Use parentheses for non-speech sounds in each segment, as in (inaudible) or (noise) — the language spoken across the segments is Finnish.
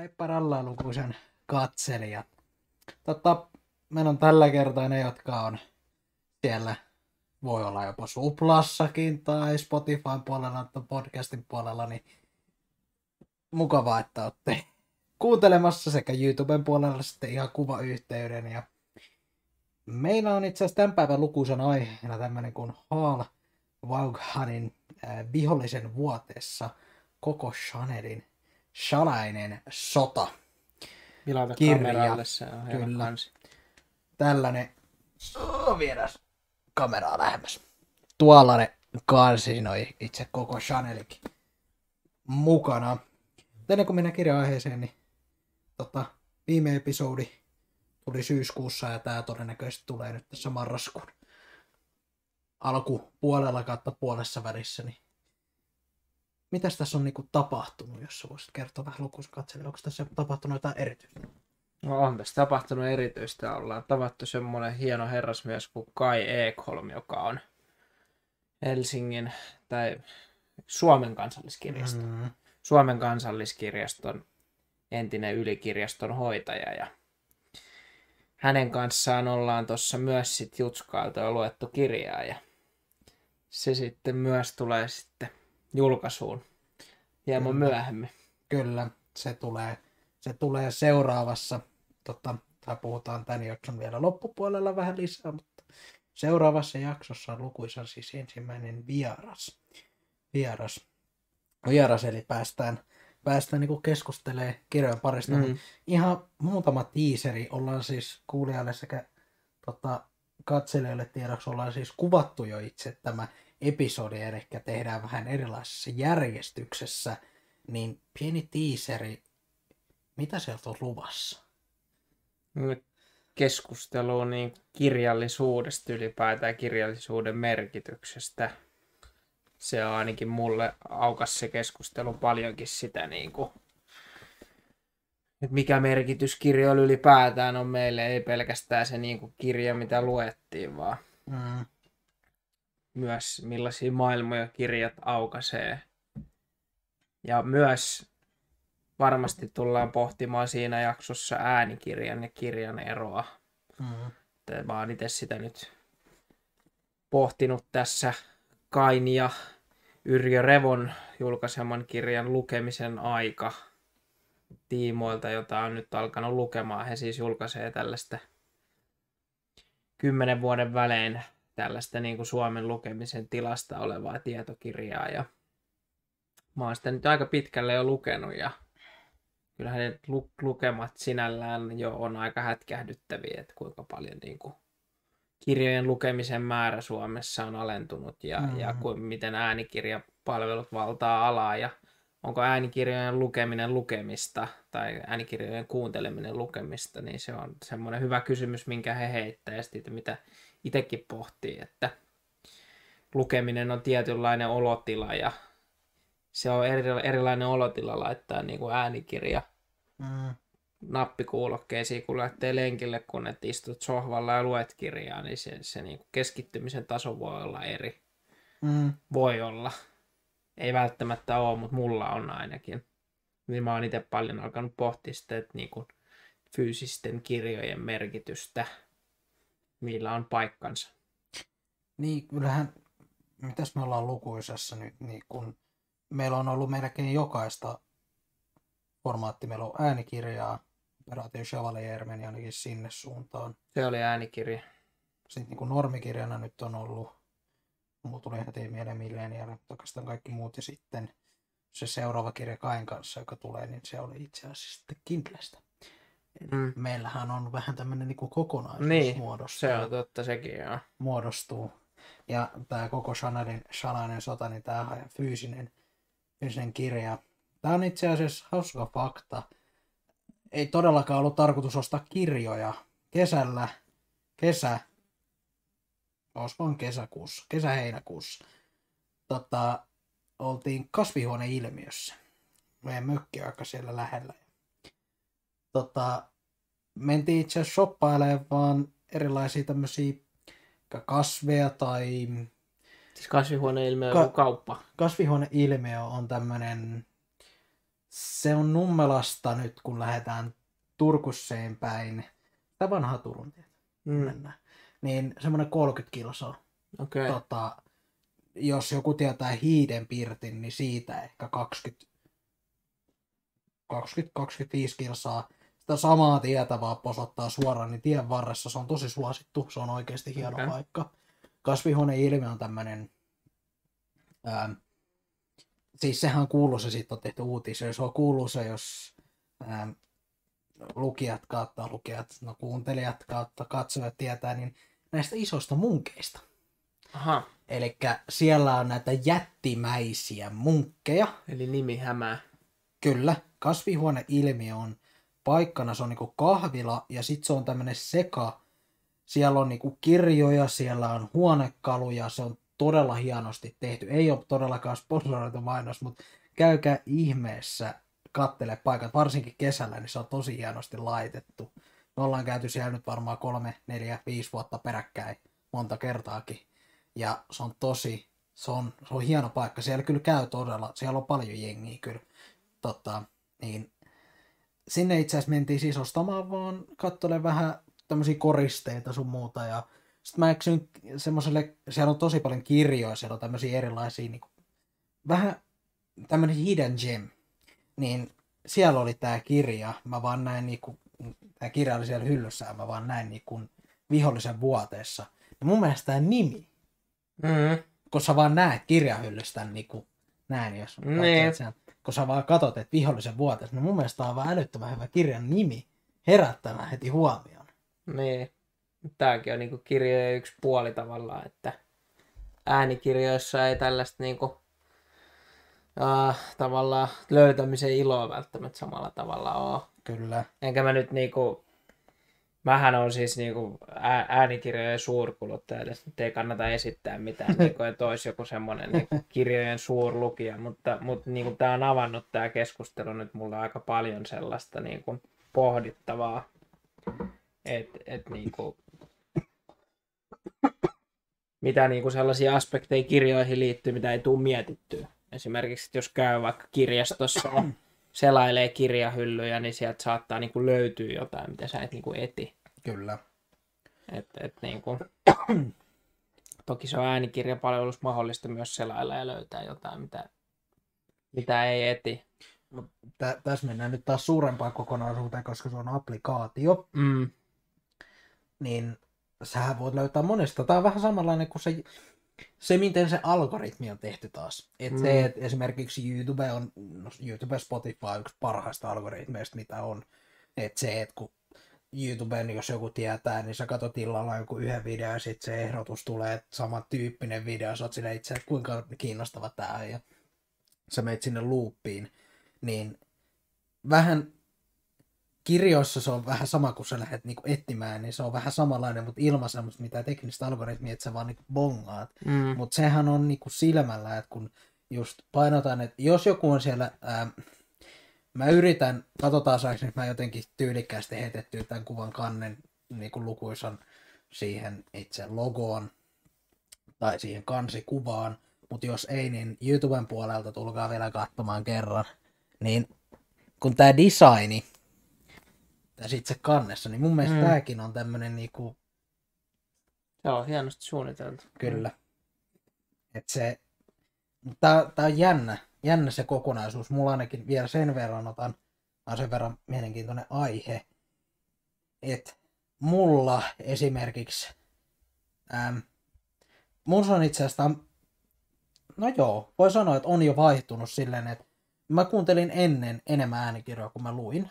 Heippa rallalukuisen katselijat. Totta, meillä on tällä kertaa ne, jotka on siellä, voi olla jopa Suplassakin tai Spotifyn puolella tai podcastin puolella, niin mukavaa, että olette kuuntelemassa sekä YouTuben puolella sitten ihan kuvayhteyden. Ja meillä on itse asiassa tämän päivän lukuisen aiheena tämmöinen kuin Hall Vaughanin äh, vihollisen vuoteessa koko Chanelin salainen sota. Vilata Kirja. se on Kyllä. kansi. Tällainen, oh, viedään kameraa lähemmäs. Tuollainen kansi noi itse koko Chanelikin mukana. Mutta Ennen kuin mennään kirja-aiheeseen, niin tota, viime episodi tuli syyskuussa ja tämä todennäköisesti tulee nyt tässä marraskuun alkupuolella kautta puolessa välissä, niin mitäs tässä on niinku tapahtunut, jos voisit kertoa vähän lukuisen onko tässä tapahtunut jotain erityistä? No on tässä tapahtunut erityistä. Ollaan tavattu semmoinen hieno herrasmies kuin Kai Ekholm, joka on Helsingin tai Suomen kansalliskirjasto. Mm, Suomen kansalliskirjaston entinen ylikirjaston hoitaja ja hänen kanssaan ollaan tuossa myös sit jutskailtu ja luettu kirjaa ja se sitten myös tulee sitten julkaisuun hieman Kyllä. myöhemmin. Kyllä, se tulee, se tulee seuraavassa, tota, tai puhutaan tämän jakson vielä loppupuolella vähän lisää, mutta seuraavassa jaksossa on lukuisa siis ensimmäinen vieras. Vieras. Vieras, eli päästään, päästään niin keskustelemaan kirjojen parista. Mm. Mm. Ihan muutama tiiseri ollaan siis kuulijalle sekä tota, katselijoille tiedoksi ollaan siis kuvattu jo itse tämä episodi, eli tehdään vähän erilaisessa järjestyksessä, niin pieni tiiseri, mitä sieltä on luvassa? Nyt keskustelu niin kirjallisuudesta ylipäätään kirjallisuuden merkityksestä. Se on ainakin mulle aukas se keskustelu paljonkin sitä niin kuin, että mikä merkitys kirjoilla ylipäätään on meille, ei pelkästään se niin kuin kirja, mitä luettiin, vaan Mm, myös millaisia maailmoja kirjat aukaisee. Ja myös varmasti tullaan pohtimaan siinä jaksossa äänikirjan ja kirjan eroa. mm, Mä oon itse sitä nyt pohtinut tässä Kain ja Yrjö Revon julkaiseman kirjan lukemisen aika tiimoilta, jota on nyt alkanut lukemaan. He siis julkaisee tällaista kymmenen vuoden välein tällaista niin kuin Suomen lukemisen tilasta olevaa tietokirjaa. Ja mä oon sitä nyt aika pitkälle jo lukenut ja kyllähän ne lu- lukemat sinällään jo on aika hätkähdyttäviä, että kuinka paljon niin kuin kirjojen lukemisen määrä Suomessa on alentunut ja, mm-hmm. ja kuin, miten äänikirjapalvelut valtaa alaa ja onko äänikirjojen lukeminen lukemista tai äänikirjojen kuunteleminen lukemista, niin se on semmoinen hyvä kysymys, minkä he heittää ja sitten mitä itsekin pohtii, että lukeminen on tietynlainen olotila ja se on eri, erilainen olotila laittaa niin kuin äänikirja mm, nappikuulokkeisiin, kun lähtee lenkille, kun et istut sohvalla ja luet kirjaa, niin se, se niin kuin keskittymisen taso voi olla eri. mm, Voi olla. Ei välttämättä ole, mutta mulla on ainakin. Niin mä oon itse paljon alkanut pohtia sitä, että niin kuin fyysisten kirjojen merkitystä, millä on paikkansa. Niin, kyllähän, mitäs me ollaan lukuisessa nyt, niin kun meillä on ollut melkein jokaista formaatti, meillä on äänikirjaa, Operaatio Chevalier meni ainakin sinne suuntaan. Se oli äänikirja. Sitten niin kuin normikirjana nyt on ollut, mulla tuli heti mieleen Millennial, mutta oikeastaan kaikki muut. Ja sitten se seuraava kirja Kain kanssa, joka tulee, niin se oli itse asiassa sitten Kindlestä. Mm. Meillähän on vähän tämmöinen niin kokonaisuus Niin, muodostuu. Se on totta sekin, joo. muodostuu. Ja tämä koko Chanelin salainen sota, niin tämä on fyysinen, fyysinen kirja. Tämä on itse asiassa hauska fakta. Ei todellakaan ollut tarkoitus ostaa kirjoja kesällä, kesä, olisikohan kesäkuussa, kesä-heinäkuussa. Tota, oltiin kasvihuoneilmiössä. Meidän mökki aika siellä lähellä. Tota, mentiin itse asiassa shoppailemaan vaan erilaisia tämmöisiä kasveja tai Siis kasvihuoneilmiö on Ka- joku kauppa. kasvihuoneilmiö on tämmöinen se on Nummelasta nyt, kun lähdetään Turkusseen päin, tämä vanha Turun tietä, Mm. mennään, niin semmoinen 30 kilsaa. Okei. Okay. Tota, jos joku tietää hiiden pirtin, niin siitä ehkä 20 20-25 kilsaa. Sitä samaa tietä vaan posottaa suoraan, niin tien varressa se on tosi suosittu. Se on oikeasti hieno okay. paikka. Kasvihuoneilmiö on tämmöinen, ää, siis sehän kuuluu se sitten on tehty uutisia. Se on kuuluu se, jos ää, lukijat kautta lukijat, no kuuntelijat kautta katsojat tietää, niin näistä isoista munkeista. Aha, Eli siellä on näitä jättimäisiä munkkeja. eli nimi hämää. Kyllä, kasvihuoneilmiö on paikkana, se on niinku kahvila ja sitten se on tämmöinen seka. Siellä on niinku kirjoja, siellä on huonekaluja, se on todella hienosti tehty. Ei ole todellakaan sponsoroitu mainos, mutta käykää ihmeessä kattele paikat, varsinkin kesällä, niin se on tosi hienosti laitettu. Me ollaan käyty siellä nyt varmaan kolme, neljä, viisi vuotta peräkkäin, monta kertaakin. Ja se on tosi, se on, se on hieno paikka. Siellä kyllä käy todella, siellä on paljon jengiä kyllä. Tota, niin sinne itse asiassa mentiin siis ostamaan vaan kattole vähän tämmöisiä koristeita sun muuta ja sitten mä eksyin semmoiselle, siellä on tosi paljon kirjoja, siellä on tämmöisiä erilaisia niin kuin, vähän tämmöinen hidden gem, niin siellä oli tää kirja, mä vaan näin niinku, tää kirja oli siellä hyllyssä ja mä vaan näin niinku vihollisen vuoteessa. Ja mun mielestä tää nimi, Mm. kun sä vaan näet kirjahyllystä niinku näin, jos Niin. sen, kun sä vaan katot, että vihollisen vuoteessa, niin mun mielestä on vaan älyttömän hyvä kirjan nimi herättämään heti huomioon. Niin. Tämäkin on niinku kirjojen yksi puoli tavallaan, että äänikirjoissa ei tällaista niinku, äh, tavallaan löytämisen iloa välttämättä samalla tavalla ole. Kyllä. Enkä mä nyt niinku, mähän on siis niinku ää- äänikirjojen suurkuluttaja, nyt ei kannata esittää mitään, (laughs) niinku, että olisi joku semmoinen niinku kirjojen suurlukija, mutta, mutta niinku, tämä on avannut tämä keskustelu nyt mulle aika paljon sellaista niinku, pohdittavaa, että et, niinku, mitä niinku sellaisia aspekteja kirjoihin liittyy, mitä ei tule mietittyä. Esimerkiksi, että jos käy vaikka kirjastossa ja selailee kirjahyllyjä, niin sieltä saattaa niinku löytyä jotain, mitä sä et niinku eti. Kyllä. Et, et niinku... Toki se on äänikirjapalvelus mahdollista myös selailla ja löytää jotain, mitä, mitä ei eti. Tä, tässä mennään nyt taas suurempaan kokonaisuuteen, koska se on applikaatio. Mm. niin sähän voit löytää monesta. Tämä on vähän samanlainen kuin se, se miten se algoritmi on tehty taas. Et Mm. se, että esimerkiksi YouTube on, no YouTube Spotify on yksi parhaista algoritmeista, mitä on. Et se, että kun YouTuben, jos joku tietää, niin sä katsot illalla joku yhden videon ja sitten se ehdotus tulee, että samantyyppinen video, sä oot silleen itse, että kuinka kiinnostava tää on ja sä menet sinne loopiin, niin vähän kirjoissa se on vähän sama, kun sä lähdet niinku etsimään, niin se on vähän samanlainen, mutta ilman semmoista mitään teknistä algoritmia, että sä vaan niinku bongaat. Mm. Mutta sehän on niinku silmällä, että kun just painotan, että jos joku on siellä, ää, mä yritän, katsotaan saanko nyt mä jotenkin tyylikkäästi heitettyä tämän kuvan kannen niinku lukuisan siihen itse logoon tai siihen kansikuvaan, mutta jos ei, niin YouTuben puolelta tulkaa vielä katsomaan kerran. Niin kun tämä designi tässä itse kannessa, niin mun mielestä Mm. tämäkin on tämmönen niinku, on hienosti suunniteltu. kyllä. Että se, tää, tää on jännä, jännä se kokonaisuus. Mulla ainakin vielä sen verran otan, on sen verran mielenkiintoinen aihe, että mulla esimerkiksi, ähm, mun on itse asiassa, no joo, voi sanoa, että on jo vaihtunut silleen, että mä kuuntelin ennen enemmän äänikirjoja kuin mä luin,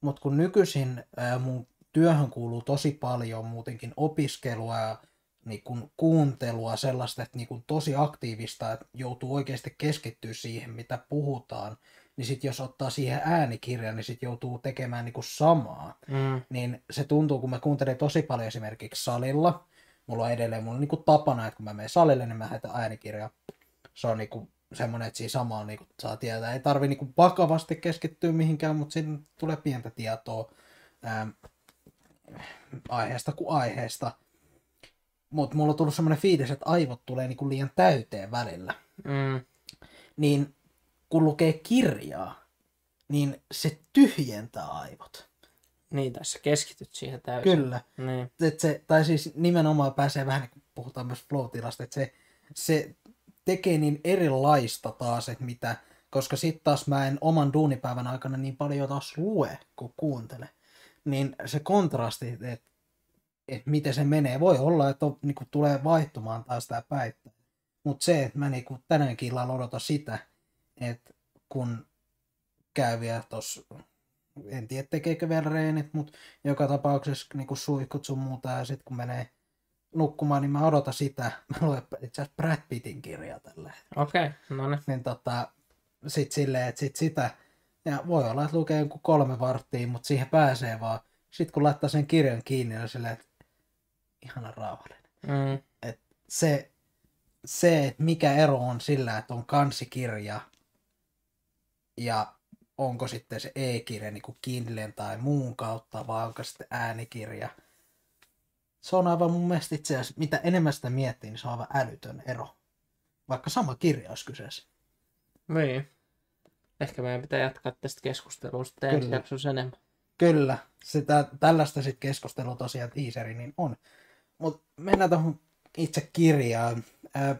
mutta kun nykyisin ää, mun työhön kuuluu tosi paljon muutenkin opiskelua ja niin kun kuuntelua sellaista, että niin kun tosi aktiivista, että joutuu oikeasti keskittyä siihen, mitä puhutaan, niin sitten jos ottaa siihen äänikirjan, niin sitten joutuu tekemään niin samaa Mm. niin se tuntuu, kun mä kuuntelen tosi paljon esimerkiksi salilla. Mulla on edelleen, mulla on niinku tapana, että kun mä menen salille, niin mä heitän äänikirja. Se on niinku semmoinen, että siinä samalla niinku saa tietää. Ei tarvi niinku vakavasti keskittyä mihinkään, mutta siinä tulee pientä tietoa ää, aiheesta kuin aiheesta. Mutta mulla on tullut semmoinen fiilis, että aivot tulee niinku liian täyteen välillä Mm. niin kun lukee kirjaa, niin se tyhjentää aivot. Niin, tässä keskityt siihen täysin. Kyllä. Niin. Et se, tai siis nimenomaan pääsee vähän, niin kuin puhutaan myös flow-tilasta, että se, se tekee niin erilaista taas, että mitä, koska sitten taas mä en oman duunipäivän aikana niin paljon taas lue kuin kuuntele. Niin se kontrasti, että et miten se menee, voi olla, että on, niin kuin, tulee vaihtumaan taas tämä päivä. Mutta se, että mä niin kuin, tänäänkin illalla odotan sitä, että kun käy vielä tuossa, en tiedä tekeekö vielä reenit, mutta joka tapauksessa niin kuin suihkut sun muuta ja sitten kun menee nukkumaan, niin mä odotan sitä. Mä luen itse asiassa Brad Pittin kirjaa tällä hetkellä. Okei, okay, no niin. Niin tota, sit silleen, että sit sitä, ja voi olla, että lukee joku kolme varttia, mutta siihen pääsee vaan. Sitten kun laittaa sen kirjan kiinni, niin on silleen, että ihana rauhallinen. Mm. Et se, se, että mikä ero on sillä, että on kansikirja ja onko sitten se e-kirja niin kuin Kindlen tai muun kautta, vai onko sitten äänikirja. Se on aivan mun mielestä itse asiassa, mitä enemmän sitä miettii, niin se on aivan älytön ero. Vaikka sama kirja olisi kyseessä. Niin. Ehkä meidän pitää jatkaa tästä keskustelusta ensi Kyllä. jaksossa enemmän. Kyllä, sitä, tällaista sitten keskustelua tosiaan teaseri niin on. Mutta mennään tuohon itse kirjaan. Ää,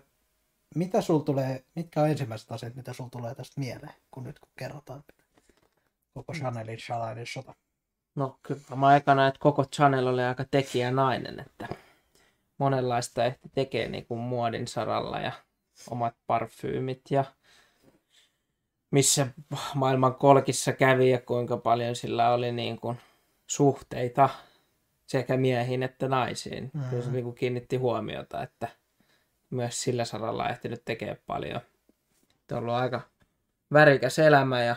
mitä sul tulee, mitkä on ensimmäiset asiat, mitä sul tulee tästä mieleen, kun nyt kun kerrotaan koko Chanelin salainen sota? No kyllä mä ekana, että koko Chanel oli aika tekijänainen, että monenlaista ehti tekee niin kuin muodin saralla ja omat parfyymit ja missä maailman kolkissa kävi ja kuinka paljon sillä oli niin kuin suhteita sekä miehiin että naisiin. Mhm. Mm. Se niin kuin kiinnitti huomiota, että myös sillä saralla ehtinyt tekemään paljon. On ollut aika värikäs elämä ja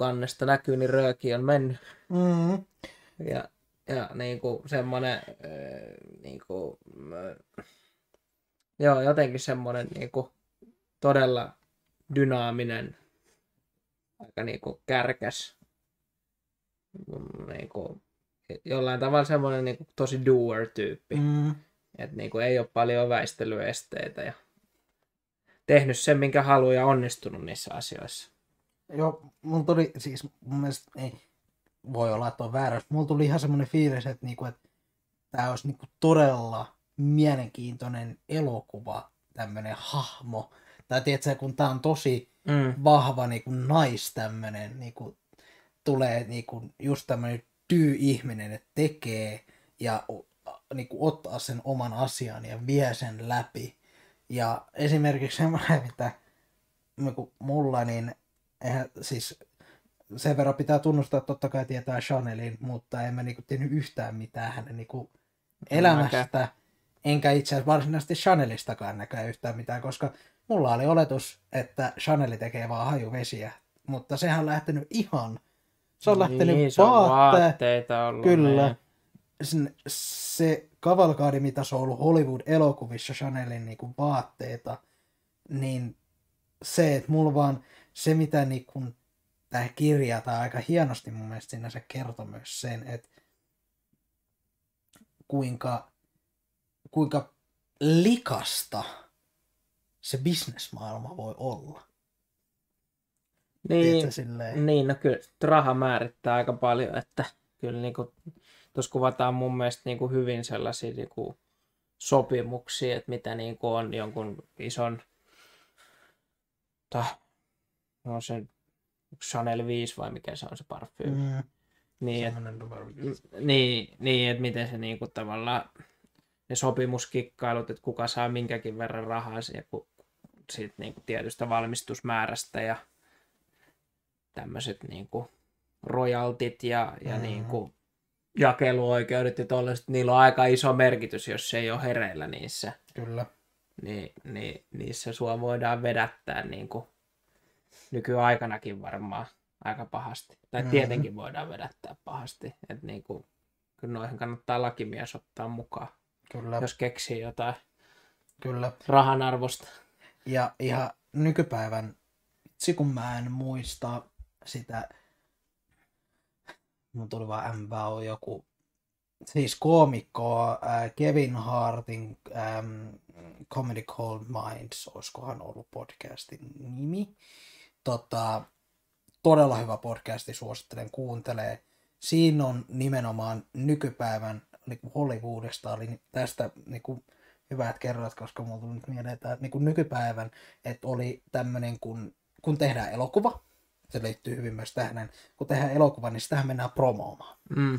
kannesta näkyy, niin rööki on mennyt. Mm. Ja, ja niin kuin semmoinen, niin kuin, joo, jotenkin semmoinen niin kuin, todella dynaaminen, aika niin kuin kärkäs, mm, niin kuin, jollain tavalla semmoinen niin kuin, tosi doer-tyyppi. Mm. Että niin kuin, ei ole paljon väistelyesteitä ja tehnyt sen, minkä haluaa ja onnistunut niissä asioissa. Joo, mulla tuli siis mun mielestä, ei voi olla, että on väärä, mutta mulla tuli ihan semmoinen fiilis, että, niinku, että tämä olisi niinku todella mielenkiintoinen elokuva, tämmöinen hahmo. Tai tiedätkö, kun tämä on tosi Mm. vahva niinku nais tämmöinen, niinku, tulee niinku just tämmöinen tyy-ihminen, että tekee ja niinku, ottaa sen oman asian ja vie sen läpi. Ja esimerkiksi semmoinen, (laughs) mitä niinku, mulla, niin eihän, siis sen verran pitää tunnustaa, että totta kai tietää Chanelin, mutta en mä niinku tiennyt yhtään mitään hänen niinku elämästä. Enkä itse asiassa varsinaisesti Chanelistakaan näkään yhtään mitään, koska mulla oli oletus, että Chanel tekee vaan hajuvesiä, mutta sehän on lähtenyt ihan, se on lähtenyt niin, se on vaatteet, vaatteita ollut. Kyllä. Niin. sen, se kavalkaadi, mitä se on ollut Hollywood-elokuvissa Chanelin niin kuin vaatteita, niin se, että mulla vaan se, mitä niin kuin, tämä kirja, tai aika hienosti mun mielestä siinä se kertoo myös sen, että kuinka, kuinka likasta se bisnesmaailma voi olla. Niin, Tiedätkö, silleen? niin, no kyllä raha määrittää aika paljon, että kyllä niin tuossa kuvataan mun mielestä niin kuin hyvin sellaisia niin kuin sopimuksia, että mitä niin kuin on jonkun ison, ta, no se Chanel 5 vai mikä se on se parfyymi. Mm, Mm, niin, et, niin, niin, että miten se niin kuin tavallaan ne sopimuskikkailut, että kuka saa minkäkin verran rahaa ja ku, siitä niin kuin tietystä valmistusmäärästä ja tämmöiset niin kuin royaltit ja, ja Mhm. niin kuin jakeluoikeudet ja tollaiset, niillä on aika iso merkitys, jos se ei ole hereillä niissä. Kyllä. Niin, niin niissä sua voidaan vedättää niin kuin nykyaikanakin varmaan aika pahasti. Tai Mhm. tietenkin voidaan vedättää pahasti. Että niin kuin, kyllä noihin kannattaa lakimies ottaa mukaan, Kyllä, jos keksii jotain kyllä. rahan arvosta. Ja ihan nykypäivän, itse kun mä en muista sitä, mun tuli vaan MVO joku, siis koomikko äh, Kevin Hartin ähm, Comedy Cold Minds, olisikohan ollut podcastin nimi. Tota, todella hyvä podcasti, suosittelen kuuntelee. Siinä on nimenomaan nykypäivän niin kuin Hollywoodista, oli tästä niin kuin, hyvä, että kerroit, koska mulla tuli nyt mieleen, että niin kuin nykypäivän, että oli tämmöinen, kun, kun tehdään elokuva, se liittyy hyvin myös tähän, kun tehdään elokuva, niin sitähän mennään promoomaan. Mm.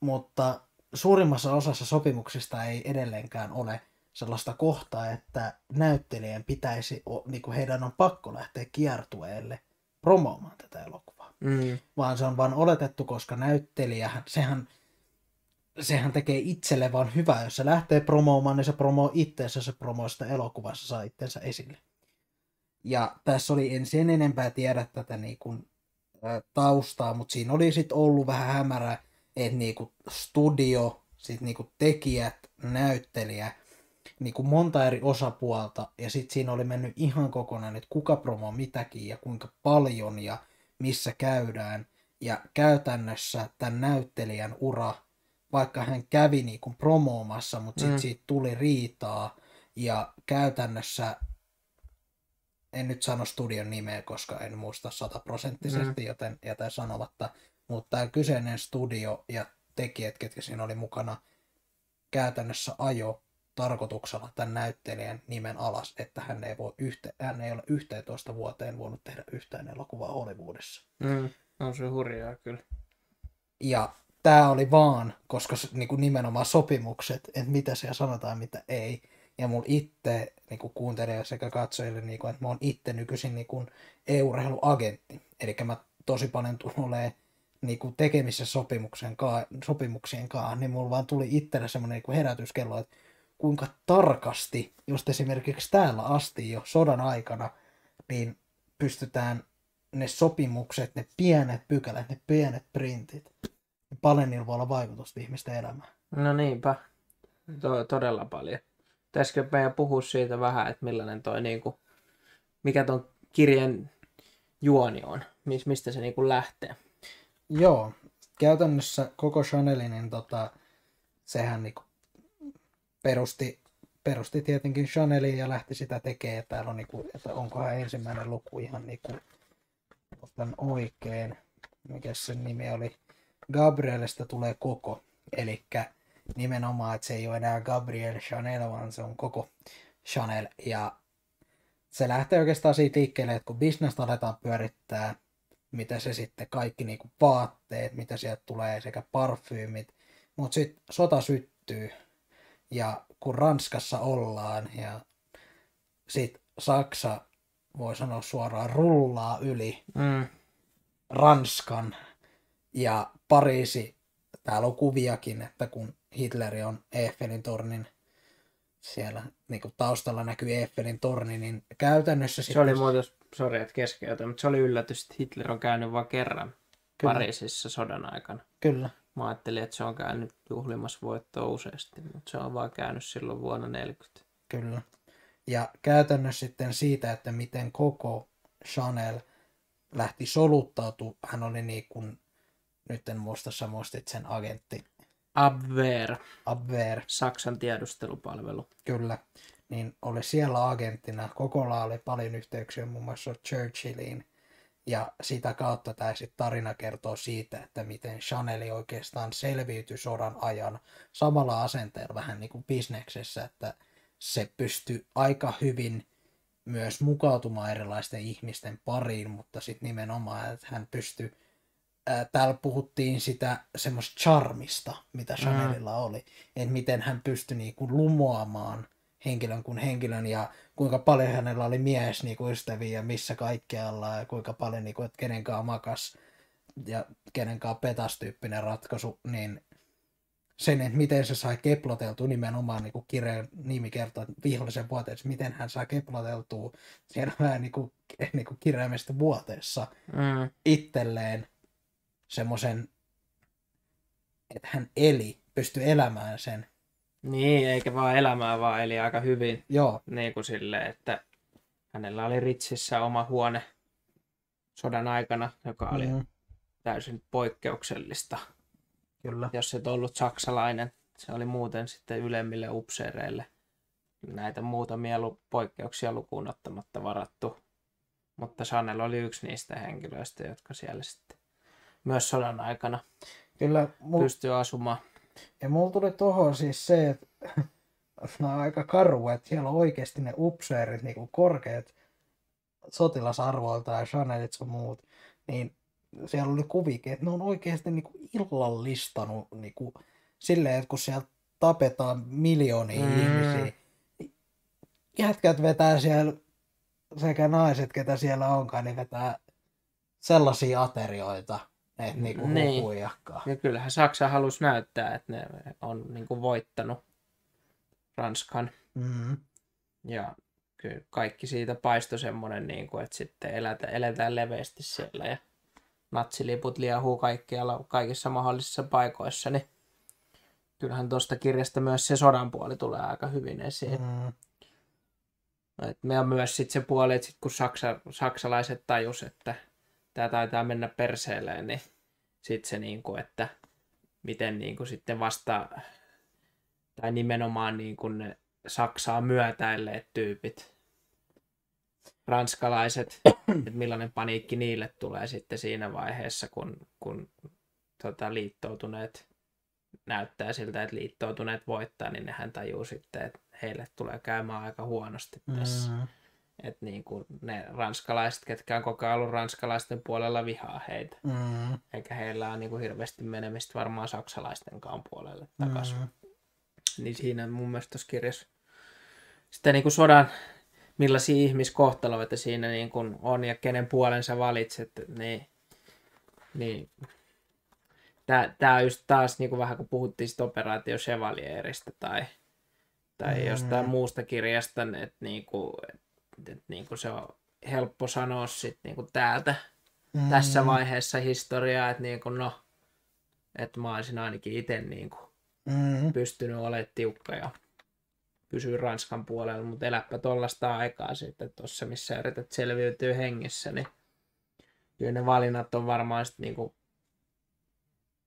Mutta suurimmassa osassa sopimuksista ei edelleenkään ole sellaista kohtaa, että näyttelijän pitäisi, niin kuin heidän on pakko lähteä kiertueelle promoomaan tätä elokuvaa. Mm. Vaan se on vain oletettu, koska näyttelijä, sehän, sehän tekee itselle vaan hyvää. Jos se lähtee promoomaan, niin se promoo itseensä, se promoo sitä elokuvassa, saa itsensä esille. Ja tässä oli, en sen enempää tiedä tätä niin kuin, ä, taustaa, mutta siinä oli sitten ollut vähän hämärä, että niin kuin studio, sitten niin kuin tekijät, näyttelijä, niin kuin monta eri osapuolta, ja sitten siinä oli mennyt ihan kokonaan, että kuka promoo mitäkin ja kuinka paljon ja missä käydään. Ja käytännössä tämän näyttelijän ura, vaikka hän kävi niin kuin promoomassa, mutta sitten Mm. siitä tuli riitaa, ja käytännössä en nyt sano studion nimeä, koska en muista sataprosenttisesti, joten jätän sanomatta. Mutta tämä kyseinen studio ja tekijät, ketkä siinä oli mukana, käytännössä ajo tarkoituksella tämän näyttelijän nimen alas, että hän ei, voi yhte, hän ei ole 11 vuoteen voinut tehdä yhtään elokuvaa Hollywoodissa. Mm. On se hurjaa kyllä. Ja tämä oli vaan, koska niin kuin nimenomaan sopimukset, että mitä siellä sanotaan, mitä ei. Ja mulla itse niin kuuntelijoille sekä katsojille, niin kuin, että mä oon itse nykyisin niin kuin EU-urheiluagentti. Eli mä tosi paljon tulee niin kuin sopimuksen kaa, sopimuksien kanssa, niin mulla vaan tuli itselle semmoinen niin herätyskello, että kuinka tarkasti, just esimerkiksi täällä asti jo sodan aikana, niin pystytään ne sopimukset, ne pienet pykälät, ne pienet printit, niin paljon niillä voi olla vaikutusta ihmisten elämään. No niinpä. To- todella paljon. Pitäisikö meidän puhua siitä vähän, että millainen toi niinku, mikä ton kirjan juoni on, Mis, mistä se niinku lähtee. Joo, käytännössä koko Chanelin, niin tota, sehän niinku perusti, perusti tietenkin Chanelin ja lähti sitä tekemään. Täällä on niinku, että onkohan ensimmäinen luku ihan niinku, otan oikein, mikä sen nimi oli, Gabrielista tulee koko, eli nimenomaan, että se ei ole enää Gabriel Chanel, vaan se on koko Chanel, ja se lähtee oikeastaan siitä liikkeelle, että kun bisnestä aletaan pyörittää, mitä se sitten kaikki niinku vaatteet, mitä sieltä tulee, sekä parfyymit, mutta sitten sota syttyy, ja kun Ranskassa ollaan, ja sitten Saksa, voi sanoa suoraan, rullaa yli Mm. Ranskan ja Pariisi, täällä on kuviakin, että kun Hitleri on Eiffelin tornin siellä niin kuin taustalla näkyy Eiffelin torni, niin käytännössä Se oli muuten, sori että keskeytän, mutta se oli yllätys, että Hitler on käynyt vain kerran Kyllä. Pariisissa sodan aikana. Kyllä, Mä ajattelin, että se on käynyt juhlimassa voittoa useasti, mutta se on vaan käynyt silloin vuonna 40. kyllä. Ja käytännössä sitten siitä, että miten koko Chanel lähti soluttautu, hän oli niin kuin, nyt en muista, sä muistit sen agentti, Abwehr, Abwehr, Saksan tiedustelupalvelu. Kyllä, niin oli siellä agenttina. Kokolla oli paljon yhteyksiä muun muassa Churchilliin. Ja sitä kautta tämä sit tarina kertoo siitä, että miten Chanel oikeastaan selviytyi sodan ajan samalla asenteella vähän niin kuin bisneksessä, että se pystyi aika hyvin myös mukautumaan erilaisten ihmisten pariin, mutta sitten nimenomaan, että hän pystyi ää, täällä puhuttiin sitä semmoista charmista, mitä Chanelilla oli, että miten hän pystyi niinku lumoamaan henkilön kuin henkilön ja kuinka paljon hänellä oli mies niinku ystäviä ja missä kaikkialla ja kuinka paljon niinku, että kenenkaan makas ja kenenkaan petas tyyppinen ratkaisu, niin sen, että miten se sai keploteltua nimenomaan niin kuin kirjan nimi kertoo, että vihollisen vuoteessa, miten hän saa keploteltua siellä vähän niin kuin, niin kuin kirjaimesta vuoteessa Mm. itselleen semmoisen, että hän eli, pystyi elämään sen. Niin, eikä vaan elämää, vaan eli aika hyvin. Joo, Niin kuin silleen, että hänellä oli Ritsissä oma huone sodan aikana, joka oli mm, täysin poikkeuksellista. kyllä. Jos et ollut saksalainen, se oli muuten sitten ylemmille upseereille näitä muutamia poikkeuksia lukuun ottamatta varattu Mutta Chanel oli yksi niistä henkilöistä, jotka siellä sitten myös sodan aikana Kyllä, mul, pystyy asumaan. Ja mulla tuli tuohon siis se, että (laughs) nämä on aika karu, että siellä on oikeasti ne upseerit, niin korkeat sotilasarvoilta ja Chanelit sun muut, niin siellä oli kuvikin, että ne on oikeasti niin kuin illallistanut niin kuin, silleen, että kun siellä tapetaan miljoonia mm. ihmisiä, niin jätkät vetää siellä, sekä naiset, ketä siellä onkaan, niin vetää sellaisia aterioita, että niinku Niin. Ja kyllähän Saksa halusi näyttää, että ne on niin kuin voittanut Ranskan. Mm. Ja kyllä kaikki siitä paistoi semmoinen, niin kuin, että sitten elätä, eletään leveästi siellä ja natsiliput liahuu kaikkialla, kaikissa mahdollisissa paikoissa, niin kyllähän tuosta kirjasta myös se sodan puoli tulee aika hyvin esiin. Mm. Et me on myös sit se puoli, että sit kun saksa, saksalaiset tajus, että tämä taitaa mennä perseelleen, niin sitten se niinku, että miten niinku sitten vasta, tai nimenomaan niinku ne Saksaa myötäilleet tyypit, ranskalaiset, (coughs) että millainen paniikki niille tulee sitten siinä vaiheessa, kun, kun tota, liittoutuneet näyttää siltä, että liittoutuneet voittaa, niin nehän tajuu sitten, että heille tulee käymään aika huonosti tässä. Mm. Että niin kuin ne ranskalaiset, ketkä on koko ajan ollut ranskalaisten puolella vihaa heitä. Mm. Eikä heillä ole niin kuin hirveästi menemistä varmaan saksalaistenkaan puolelle takaisin. Mm. Niin siinä mun mielestä tuossa kirjassa sitä niin kuin sodan, millaisia ihmiskohtaloita siinä niin kuin on ja kenen puolen sä valitset, niin, niin tää, tää on just taas niin kuin vähän kun puhuttiin sit operaatio Chevalierista tai, tai mm. jostain muusta kirjasta, että niin kuin, et, niin kuin se on helppo sanoa sit niin kuin täältä Mm. tässä vaiheessa historiaa, että niin kuin no, että mä olisin ainakin itse niin kuin Mm. pystynyt olemaan tiukka ja pysyä Ranskan puolella, mutta eläpä tuollaista aikaa sitten tuossa, missä yrität selviytyä hengissä, niin kyllä ne valinnat on varmaan sitten niinku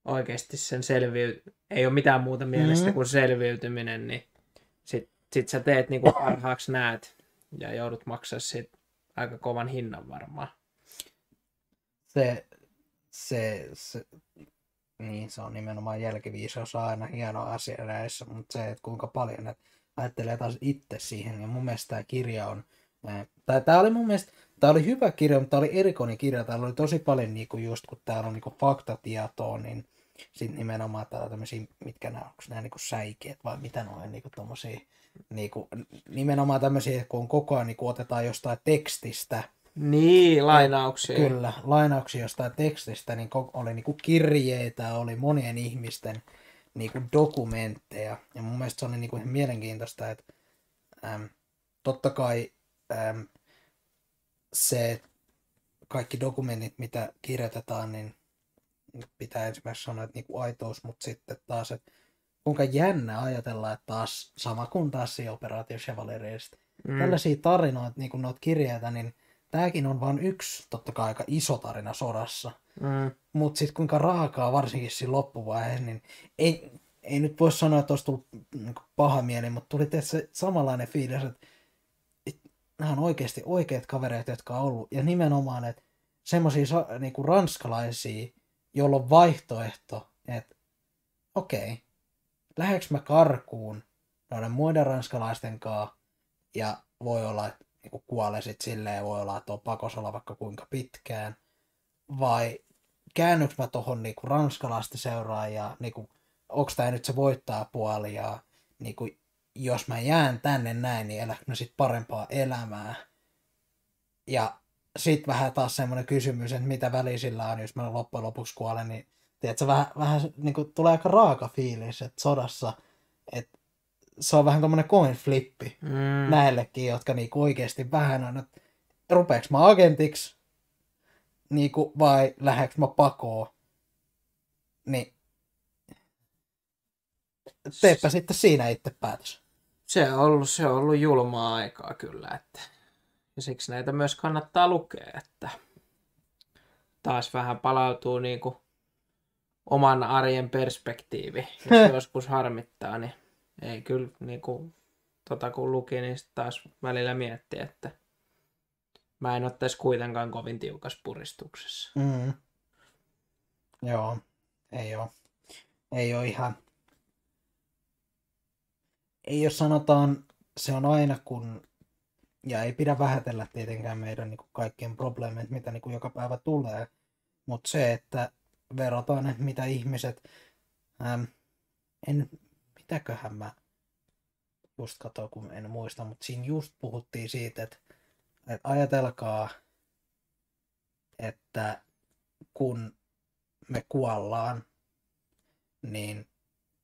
oikeasti sen selviy... ei ole mitään muuta mielessä Mhm. kuin selviytyminen, niin sit, sit sä teet niinku (coughs) parhaaksi näet ja joudut maksaa siitä aika kovan hinnan varmaan. Se, se, se, niin se on nimenomaan jälkiviisaus aina hieno asia näissä, mutta se, että kuinka paljon ne ajattelee taas itse siihen, ja mun mielestä tämä kirja on, ää, tai tämä oli mun mielestä, tämä oli hyvä kirja, mutta tämä oli erikoinen kirja, täällä oli tosi paljon niinku just, kun täällä on niinku faktatietoa, niin sitten nimenomaan täällä tämmöisiä, mitkä nämä, onko nämä niinku säikeet vai mitä ne on, niinku tommosia, niinku, nimenomaan tämmöisiä, kun on koko ajan niinku otetaan jostain tekstistä, Niin, lainauksia. Kyllä, lainauksia jostain tekstistä, niin oli niinku kirjeitä, oli monien ihmisten niinku dokumentteja. Ja mun mielestä se oli niinku ihan mielenkiintoista, että äm, totta kai äm, se kaikki dokumentit, mitä kirjoitetaan, niin pitää ensimmäisenä sanoa, että niinku aitous, mutta sitten taas, että kuinka jännä ajatella, että taas sama kuin taas siinä operaatio Chevalierista Mm. tällaisia tarinoita, niin kuin noita kirjeitä, niin tämäkin on vain yksi, totta kai aika iso tarina sodassa. Mm. Mutta sitten kuinka raakaa, varsinkin siinä loppuvaiheessa, niin ei, ei nyt voi sanoa, että olisi tullut niin paha mieli, mutta tuli se samanlainen fiilis, että, että nämä on oikeasti oikeat kavereita, jotka on ollut. Ja nimenomaan, että semmoisia niin ranskalaisia, joilla on vaihtoehto, että okei, lähdekö mä karkuun noiden muiden ranskalaisten kanssa, ja voi olla, että niin kuolee sit silleen, voi olla, että on pakossa olla vaikka kuinka pitkään, vai käännyks mä tohon niinku ranskalaisten seuraan ja niinku, onks tää nyt se voittaa puoli ja niinku, jos mä jään tänne näin, niin eläks mä sit parempaa elämää. Ja sit vähän taas semmoinen kysymys, että mitä väliä sillä on, jos mä loppujen lopuksi kuolen, niin tiedätkö, vähän, vähän niinku, tulee aika raaka fiilis, että sodassa, että se on vähän tommonen coin flippi Mm. näillekin, jotka niinku oikeasti vähän on, että rupeeks mä agentiksi niinku, vai lähdeks mä pakoon. Niin teepä sitten siinä itse päätös. Se on ollut, se on ollut julmaa aikaa kyllä, että ja siksi näitä myös kannattaa lukea, että taas vähän palautuu niin kuin oman arjen perspektiivi, jos (laughs) joskus harmittaa, niin ei kyllä niin kuin, tota kun luki, niin taas välillä miettii, että mä en ottaisi kuitenkaan kovin tiukas puristuksessa. Mm. Joo, ei ole. Ei ole ihan... Ei jos sanotaan, se on aina kun... Ja ei pidä vähätellä tietenkään meidän niin kuin kaikkien probleemit, mitä niin kuin joka päivä tulee. Mutta se, että verrataan, mitä ihmiset... Ähm, en, mitäköhän mä just katsoin, kun en muista, mutta siinä just puhuttiin siitä, että, että ajatelkaa, että kun me kuollaan, niin,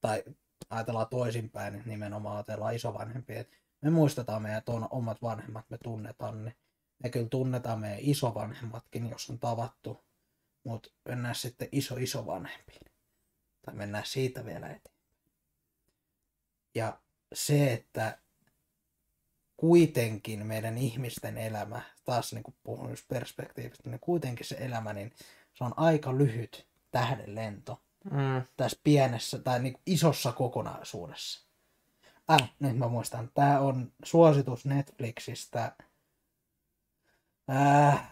tai ajatellaan toisinpäin, nimenomaan ajatellaan isovanhempia, että me muistetaan meidän tuon omat vanhemmat, me tunnetaan ne. Me kyllä tunnetaan meidän isovanhemmatkin, jos on tavattu, mutta mennään sitten iso isovanhempiin. Tai mennään siitä vielä eteenpäin. Ja se, että kuitenkin meidän ihmisten elämä, taas niin kuin puhun just perspektiivistä, niin kuitenkin se elämä, niin se on aika lyhyt tähdenlento Mm. tässä pienessä tai niin isossa kokonaisuudessa. Äh, nyt mä muistan. Tämä on suositus Netflixistä. Äh,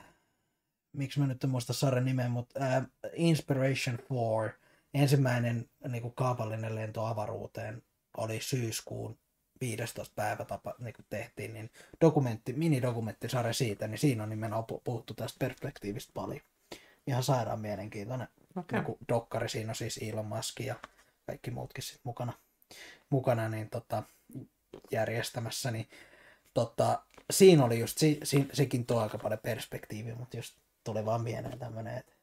miksi mä nyt en muista sarjan nimeä, mutta äh, Inspiration 4, ensimmäinen niin kuin kaupallinen lento avaruuteen oli syyskuun 15. päivä tapa, niin kuin tehtiin, niin dokumentti, minidokumenttisarja siitä, niin siinä on nimenomaan pu- puhuttu tästä perspektiivistä paljon. Ihan sairaan mielenkiintoinen Okei. joku dokkari, siinä on siis Elon Musk ja kaikki muutkin sit mukana, mukana niin tota, järjestämässä, niin tota, siinä oli just, si, si, sekin tuo aika paljon perspektiiviä, mutta just tuli vaan mieleen tämmöinen, että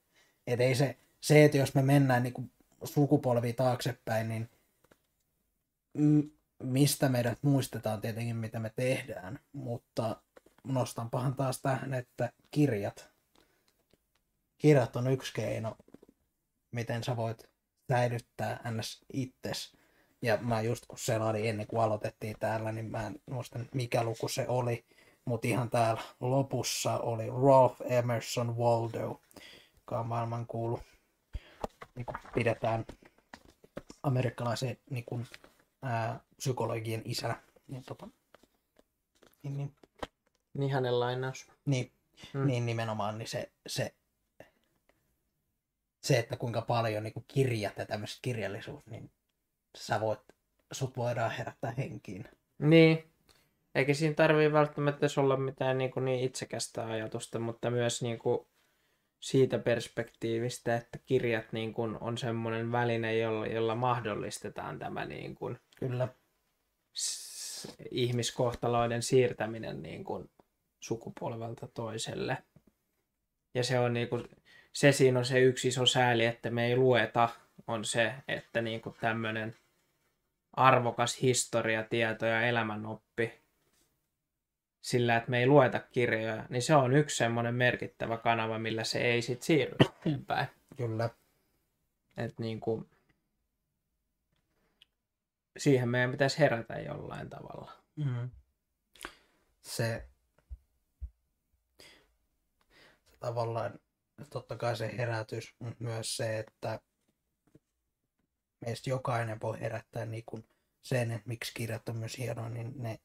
et ei se, se, että jos me mennään niin kuin sukupolvi taaksepäin, niin mistä meidät muistetaan tietenkin, mitä me tehdään, mutta nostanpahan taas tähän, että kirjat, kirjat on yksi keino, miten sä voit säilyttää ns. itses. Ja mä just kun selailin ennen kuin aloitettiin täällä, niin mä en muista mikä luku se oli, mutta ihan täällä lopussa oli Ralph Emerson Waldo, joka on maailman kuulu, niin kuin pidetään amerikkalaisen niin kuin, ää, psykologien isänä. Niin, tota, niin, niin, Niin hänen lainaus. niin, mm. niin nimenomaan niin se, se, se, että kuinka paljon niin kuin kirjat ja tämmöiset kirjallisuus, niin sä voit, sut voidaan herättää henkiin. Niin. Eikä siinä tarvii välttämättä olla mitään niin, kuin niin itsekästä ajatusta, mutta myös niin kuin siitä perspektiivistä, että kirjat niin kuin on semmoinen väline, jolla, jolla mahdollistetaan tämä niin kuin Kyllä. s- ihmiskohtaloiden siirtäminen niin kuin sukupolvelta toiselle. Ja se on niin kuin, se siinä on se yksi iso sääli, että me ei lueta, on se, että niin kuin tämmöinen arvokas historia, tieto ja elämänoppi sillä, että me ei lueta kirjoja, niin se on yksi semmoinen merkittävä kanava, millä se ei sit siirry eteenpäin. Kyllä. Et niin kuin, siihen meidän pitäisi herätä jollain tavalla. Mm. Se, se tavallaan, totta kai se herätys, mutta myös se, että meistä jokainen voi herättää niin kuin sen, että miksi kirjat on myös hienoa, niin ne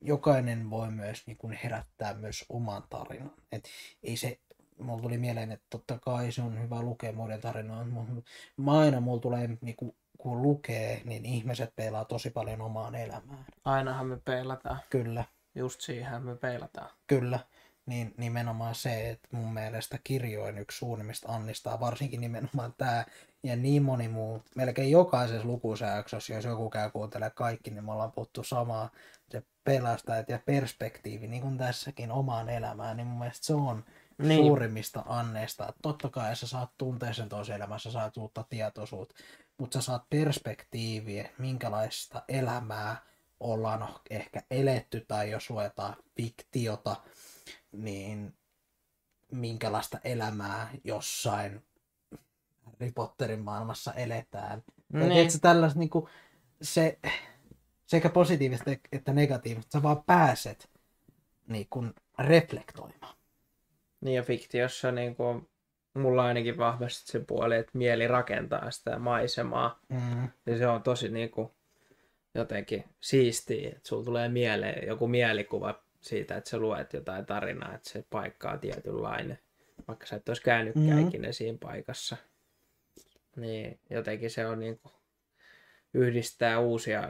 jokainen voi myös niin kuin herättää myös oman tarinan. Et ei se, mulla tuli mieleen, että totta kai se on hyvä lukea muiden tarinoita, mutta aina mulla tulee, niin kuin, kun lukee, niin ihmiset peilaa tosi paljon omaan elämään. Ainahan me peilataan. Kyllä, Just siihen me peilataan. kyllä. Niin nimenomaan se, että mun mielestä kirjoin yksi suunnimmista annistaa, varsinkin nimenomaan tämä ja niin moni muu, melkein jokaisessa lukuisessa jaksossa, jos joku käy kuuntelemaan kaikki, niin me ollaan puhuttu samaa, se pelastajat ja perspektiivi, niin kuin tässäkin omaan elämään, niin mun mielestä se on Niin. niin. suurimmista anneista. Että Totta kai sä saat tuntea sen toisen elämässä, sä saat uutta tietoisuutta, mutta sä saat perspektiiviä, minkälaista elämää ollaan ehkä eletty, tai jos luetaan fiktiota, niin minkälaista elämää jossain Harry Potterin maailmassa eletään. Niin. Niin. tällaista niin kuin, se, sekä positiivista että negatiivista, sä vaan pääset niin kuin, reflektoimaan. Niin ja fiktiossa niin kuin, mulla on ainakin vahvasti se puoli, että mieli rakentaa sitä maisemaa. Mm. Ja se on tosi niin kuin, jotenkin siistiä, että sulla tulee mieleen joku mielikuva siitä, että sä luet jotain tarinaa, että se paikka on tietynlainen, vaikka sä et olisi käynytkään mm-hmm. ikinä siinä paikassa. Niin jotenkin se on niin kuin, yhdistää uusia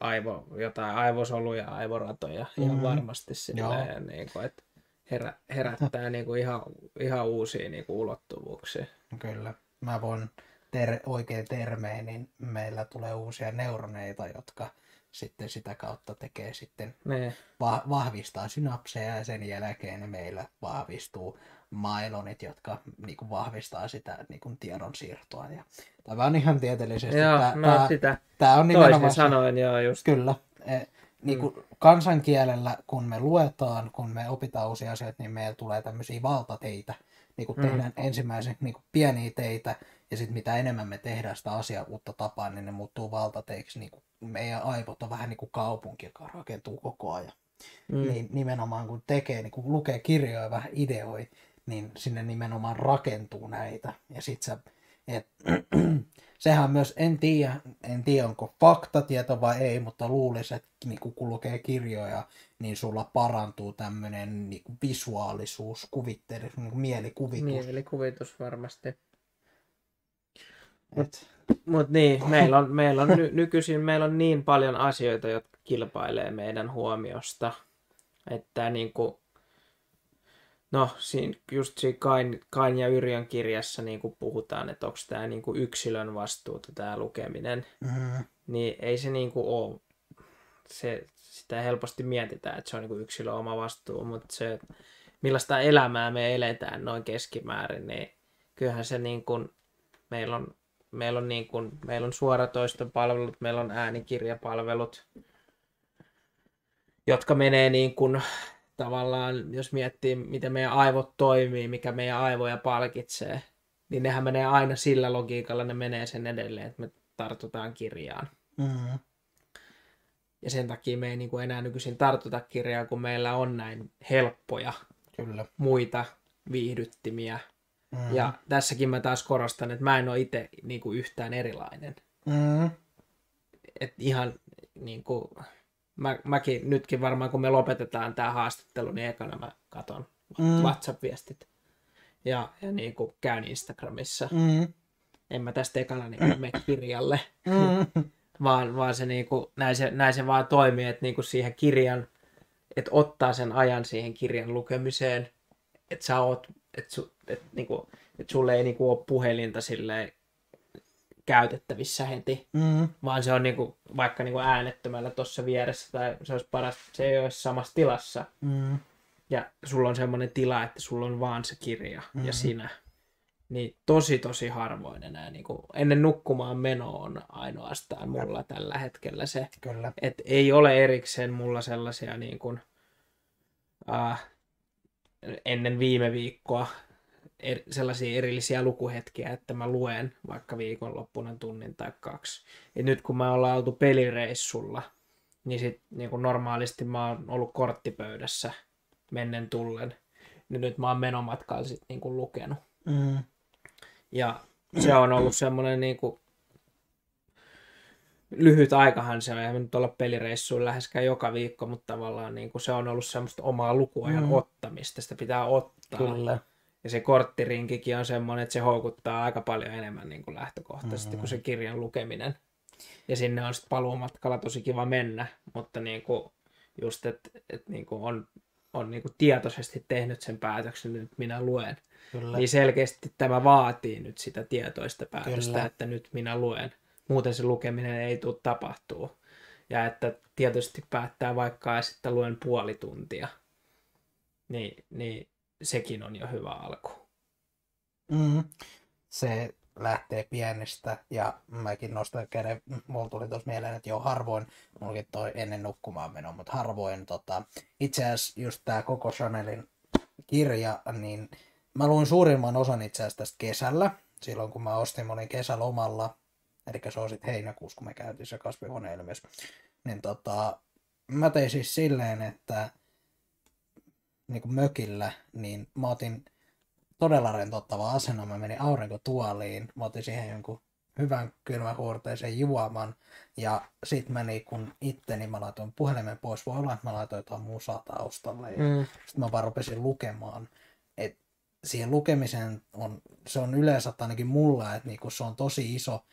aivo, jotain aivosoluja, aivoratoja mm-hmm. ihan varmasti silleen, niin kuin, että herä, herättää niin kuin ihan, ihan uusia niin kuin ulottuvuuksia. Kyllä. Mä voin ter- oikein termein, niin meillä tulee uusia neuroneita, jotka sitten sitä kautta tekee sitten, ne. va- vahvistaa synapseja ja sen jälkeen meillä vahvistuu mailonit, jotka niin kuin, vahvistaa sitä niin kuin, tiedonsiirtoa. Ja, tämä on ihan tieteellisesti. Joo, tämä, no tämä, sitä tämä on nimenomaan se- sanoen, joo, just. Kyllä. E, niin kuin kansankielellä, kun me luetaan, kun me opitaan uusia asioita, niin meillä tulee tämmöisiä valtateitä. Niin kuin Mm. tehdään ensimmäisen niin kuin pieniä teitä, ja sitten mitä enemmän me tehdään sitä asiaa uutta tapaa, niin ne muuttuu valtateiksi. Niin kuin meidän aivot on vähän niin kuin kaupunki, joka rakentuu koko ajan. Mm. Niin nimenomaan kun tekee, niin kun lukee kirjoja ja vähän ideoi, niin sinne nimenomaan rakentuu näitä. Ja sit sä, et, (clears throat) sehän myös, en tiedä, en tiedä onko faktatieto vai ei, mutta luulisin, että niin kun lukee kirjoja, niin sulla parantuu tämmöinen niin visuaalisuus, kuvittelu, niin mielikuvitus. Mielikuvitus varmasti. Et, Mutta niin, meillä on, meillä on ny, nykyisin meillä on niin paljon asioita, jotka kilpailee meidän huomiosta, että niin kuin, no siinä, just siinä Kain, Kain ja Yrjön kirjassa niin kuin puhutaan, että onko tämä niin kuin yksilön vastuuta tämä lukeminen, mm, niin ei se niin kuin ole, se, sitä helposti mietitään, että se on niin kuin yksilön oma vastuu, mutta se, millaista elämää me eletään noin keskimäärin, niin kyllähän se niin kuin, meillä on meillä on, niin kuin, meillä on suoratoistopalvelut, meillä on äänikirjapalvelut, jotka menee niin kuin, tavallaan, jos miettii, miten meidän aivot toimii, mikä meidän aivoja palkitsee, niin nehän menee aina sillä logiikalla, ne menee sen edelleen, että me tartutaan kirjaan. mm, Ja sen takia me ei niin kuin enää nykyisin tartuta kirjaa, kun meillä on näin helppoja kyllä. muita viihdyttimiä. Mm, Ja tässäkin mä taas korostan, että mä en ole itse niin kuin yhtään erilainen. mm, et ihan niin kuin, mä, mäkin nytkin varmaan kun me lopetetaan tämä haastattelu, niin ekana mä katon Mm. WhatsApp-viestit ja, ja niin kuin käyn Instagramissa. mm, En mä tästä ekana niin mene kirjalle, mm, (laughs) vaan, vaan se, niin kuin, näin, se, näin se vaan toimii, että niin kuin siihen kirjan, että ottaa sen ajan siihen kirjan lukemiseen, että sä oot, että, su, että, niin kuin, että sulle ei niin kuin ole puhelinta silleen käytettävissä heti, mm, vaan se on niinku, vaikka niinku äänettömällä tuossa vieressä, tai se olisi paras, se ei ole samassa tilassa, mm, ja sulla on semmoinen tila, että sulla on vaan se kirja Mhm. ja sinä. Niin tosi tosi harvoin enää, niinku, ennen nukkumaan meno on ainoastaan mulla tällä hetkellä se, kyllä. että ei ole erikseen mulla sellaisia niin kuin, äh, ennen viime viikkoa er, sellaisia erillisiä lukuhetkiä, että mä luen vaikka viikonloppuna tunnin tai kaksi. Ja nyt kun mä ollaan oltu pelireissulla, niin sit niin kuin normaalisti mä oon ollut korttipöydässä mennen tullen, niin nyt mä oon menomatkalla sit niin kuin lukenut. Mm, Ja se on ollut semmoinen niin kuin, lyhyt aikahan se on, eihän nyt olla pelireissuilla läheskään joka viikko, mutta tavallaan niin kuin se on ollut semmoista omaa lukuajan mm. ottamista, sitä pitää ottaa. kyllä. Ja se korttirinkikin on semmoinen, että se houkuttaa aika paljon enemmän niin kuin lähtökohtaisesti Mm. kuin se kirjan lukeminen. Ja sinne on sitten paluumatkalla tosi kiva mennä, mutta niin kuin just, että et niin kuin on, on niin kuin tietoisesti tehnyt sen päätöksen, että nyt minä luen. Kyllä. Niin selkeästi tämä vaatii nyt sitä tietoista päätöstä, Kyllä. että nyt minä luen. Muuten se lukeminen ei tule tapahtuu. Ja että tietysti päättää vaikka, että luen puoli tuntia. Niin, niin sekin on jo hyvä alku. Mm. Se lähtee pienestä ja mäkin nostan käden, mulla tuli tuossa mieleen, että joo harvoin, mullakin toi ennen nukkumaan menoa, mutta harvoin tota, itse asiassa just tää koko Chanelin kirja, niin mä luin suurimman osan itse asiassa tästä kesällä, silloin kun mä ostin, mä olin kesälomalla, eli se on sitten heinäkuussa, kun me käytiin se kasvihuoneilmiössä, niin tota, mä tein siis silleen, että niin kuin mökillä, niin mä otin todella rentouttava asento. Mä menin aurinkotuoliin, mä otin siihen jonkun hyvän kylmähuorteisen juoman. Ja sit mä niin kun itteni, mä laitoin puhelimen pois. Voi olla, että mä laitoin jotain musaa taustalle. Ja Mm. sitten mä vaan rupesin lukemaan. Et siihen lukemiseen on, se on yleensä ainakin mulla, että niinku se on tosi iso.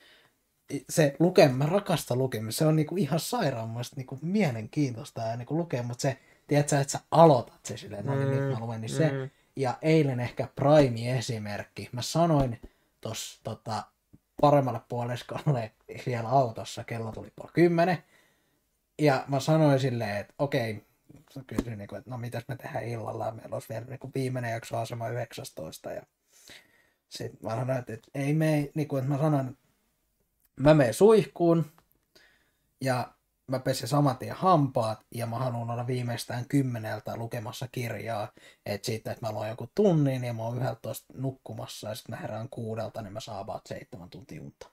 Se luke, mä rakastan lukemista. Se on niinku ihan sairaan muista niinku mielenkiintoista ja niinku lukea, mutta se, tiedätkö, että sä aloitat se silleen, no niin nyt mä luen, niin se. Mm. Ja eilen ehkä prime-esimerkki. Mä sanoin tuossa tota, paremmalle puoliskolle siellä autossa, kello tuli puoli kymmenen. Ja mä sanoin silleen, että okei, kysyin, niin kuin, että no mitäs me tehdään illalla. Meillä olisi vielä niin kuin viimeinen jakso asema 19. Ja sitten mä sanoin, että, että ei me, niin kuin, että mä sanoin, että mä menen suihkuun ja mä pesin saman tien hampaat ja mä haluan olla viimeistään kymmeneltä lukemassa kirjaa. Että siitä, että mä luen joku tunnin ja mä oon 11 nukkumassa ja sitten mä herään kuudelta, niin mä saan about seitsemän tuntia unta.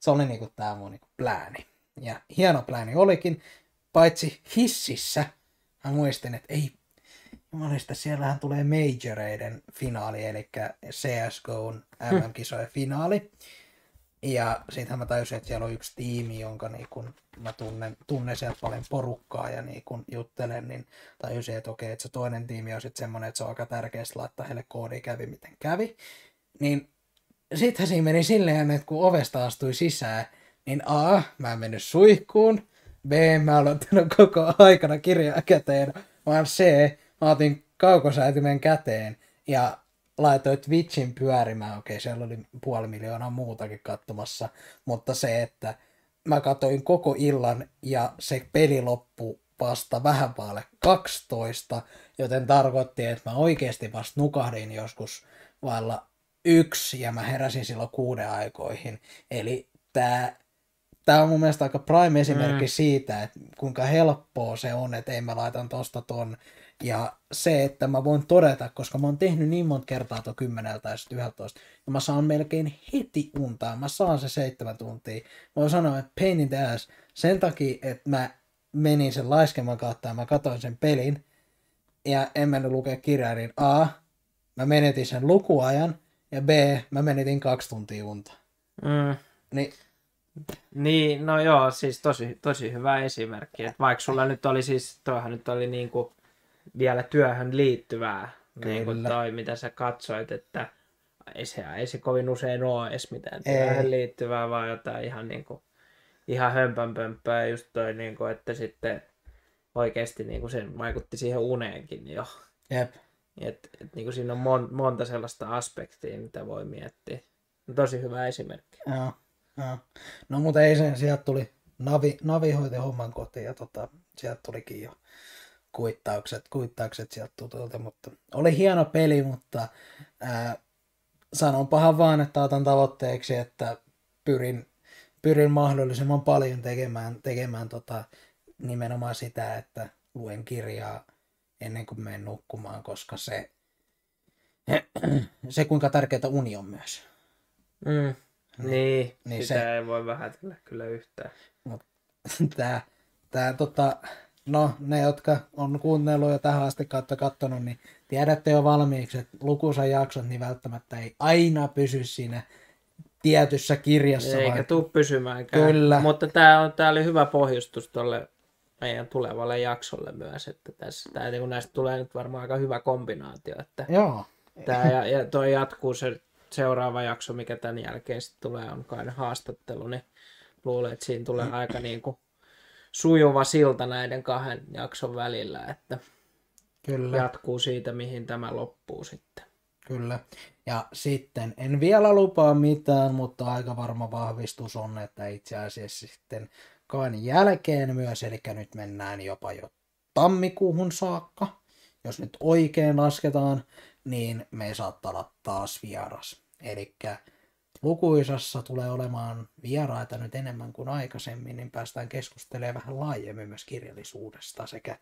Se oli niinku tää mun niinku plääni. Ja hieno plääni olikin, paitsi hississä mä muistin, että ei Jumalista, siellähän tulee majoreiden finaali, eli CSGOn MM-kisojen finaali. Ja siitähän mä tajusin, että siellä on yksi tiimi, jonka niin kun mä tunnen, tunnen sieltä paljon porukkaa ja niin kun juttelen, niin tajusin, että okei, että se toinen tiimi on sitten semmoinen, että se on aika tärkeää laittaa heille koodi kävi miten kävi. Niin sittenhän siinä meni silleen, että kun ovesta astui sisään, niin A, mä en mennyt suihkuun, B, mä olen ottanut koko aikana kirjaa käteen, vaan C, mä otin kaukosäätimen käteen. Ja laitoin Twitchin pyörimään. Okei, siellä oli puoli miljoonaa muutakin katsomassa, mutta se, että mä katsoin koko illan ja se peli loppui vasta vähän päälle 12, joten tarkoitti, että mä oikeasti vasta nukahdin joskus vailla yksi ja mä heräsin silloin kuuden aikoihin. Eli tää, tää on mun mielestä aika prime esimerkki mm. siitä, että kuinka helppoa se on, että ei mä laitan tosta ton. Ja se, että mä voin todeta, koska mä oon tehnyt niin monta kertaa tuon kymmeneltä ja sitten 11, ja mä saan melkein heti untaa, mä saan se seitsemän tuntia. Mä voin sanoa, että pain in the ass, sen takia, että mä menin sen laiskeman kautta ja mä katsoin sen pelin, ja en mennyt lukea kirjaa, niin A, mä menetin sen lukuajan, ja B, mä menetin kaksi tuntia unta. Mm. Niin, Niin, no joo, siis tosi, tosi hyvä esimerkki. Et vaikka sulla nyt oli siis, toihan nyt oli niinku vielä työhön liittyvää, niin kuin toi, mitä sä katsoit, että ei se, ei se kovin usein ole edes mitään Ei. työhön liittyvää, vaan jotain ihan niinku, ihan hömpänpömppää, just toi niinku, että sitten oikeasti niinku se vaikutti siihen uneenkin jo. jep. Et, et niinku siinä on mon, monta sellaista aspektia, mitä voi miettiä. Tosi hyvä esimerkki. Joo, joo. No mutta ei sen, sieltä tuli Navi, Navi hoiti homman kotiin ja tota, sieltä tulikin jo kuittaukset, kuittaukset sieltä tutulta, mutta oli hieno peli, mutta ää, sanonpahan vaan, että otan tavoitteeksi, että pyrin, pyrin mahdollisimman paljon tekemään, tekemään tota, nimenomaan sitä, että luen kirjaa ennen kuin menen nukkumaan, koska se, (clears throat) se kuinka tärkeää uni on myös. Mm. Niin, Niin niin sitä se- ei voi vähätellä kyllä yhtään. (laughs) tää, tää tota, no ne, jotka on kuunnellut jo tähän asti kautta kattonut, niin tiedätte jo valmiiksi, että lukuisen jaksot niin välttämättä ei aina pysy siinä tietyssä kirjassa. Eikä vaan- tuu pysymäänkään. Kyllä. Mutta tämä on, tää oli hyvä pohjustus tuolle meidän tulevalle jaksolle myös, että tässä, tää, niin kun näistä tulee nyt varmaan aika hyvä kombinaatio, että Joo, tää, ja, ja toi jatkuu se seuraava jakso, mikä tämän jälkeen sitten tulee, on kai haastattelu, niin luulen, että siinä tulee aika niin kuin sujuva silta näiden kahden jakson välillä, että kyllä. jatkuu siitä, mihin tämä loppuu sitten. Kyllä. Ja sitten en vielä lupaa mitään, mutta aika varma vahvistus on, että itse asiassa sitten kain jälkeen myös, eli nyt mennään jopa jo tammikuuhun saakka. Jos nyt oikein lasketaan, niin me saattaa olla taas vieras. Eli lukuisassa tulee olemaan vieraita nyt enemmän kuin aikaisemmin, niin päästään keskustelemaan vähän laajemmin myös kirjallisuudesta sekä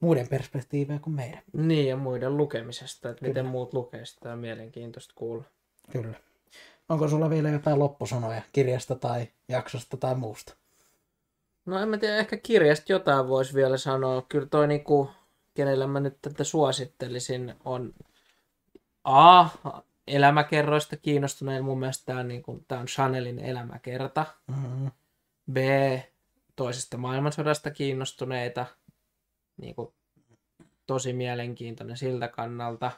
muiden perspektiivejä kuin meidän. Niin, ja muiden lukemisesta, että miten Kyllä. muut lukee sitä on mielenkiintoista kuulla. Kyllä. Onko sulla vielä jotain loppusanoja kirjasta tai jaksosta tai muusta? No en mä tiedä, ehkä kirjasta jotain voisi vielä sanoa. Kyllä toi niinku, kenelle mä nyt tätä suosittelisin, on A, elämäkerroista kiinnostuneita. Mun mielestä tämä on, niin kuin, tämä on Chanelin elämäkerta. Mm-hmm. B. Toisesta maailmansodasta kiinnostuneita. Niin kuin, tosi mielenkiintoinen siltä kannalta.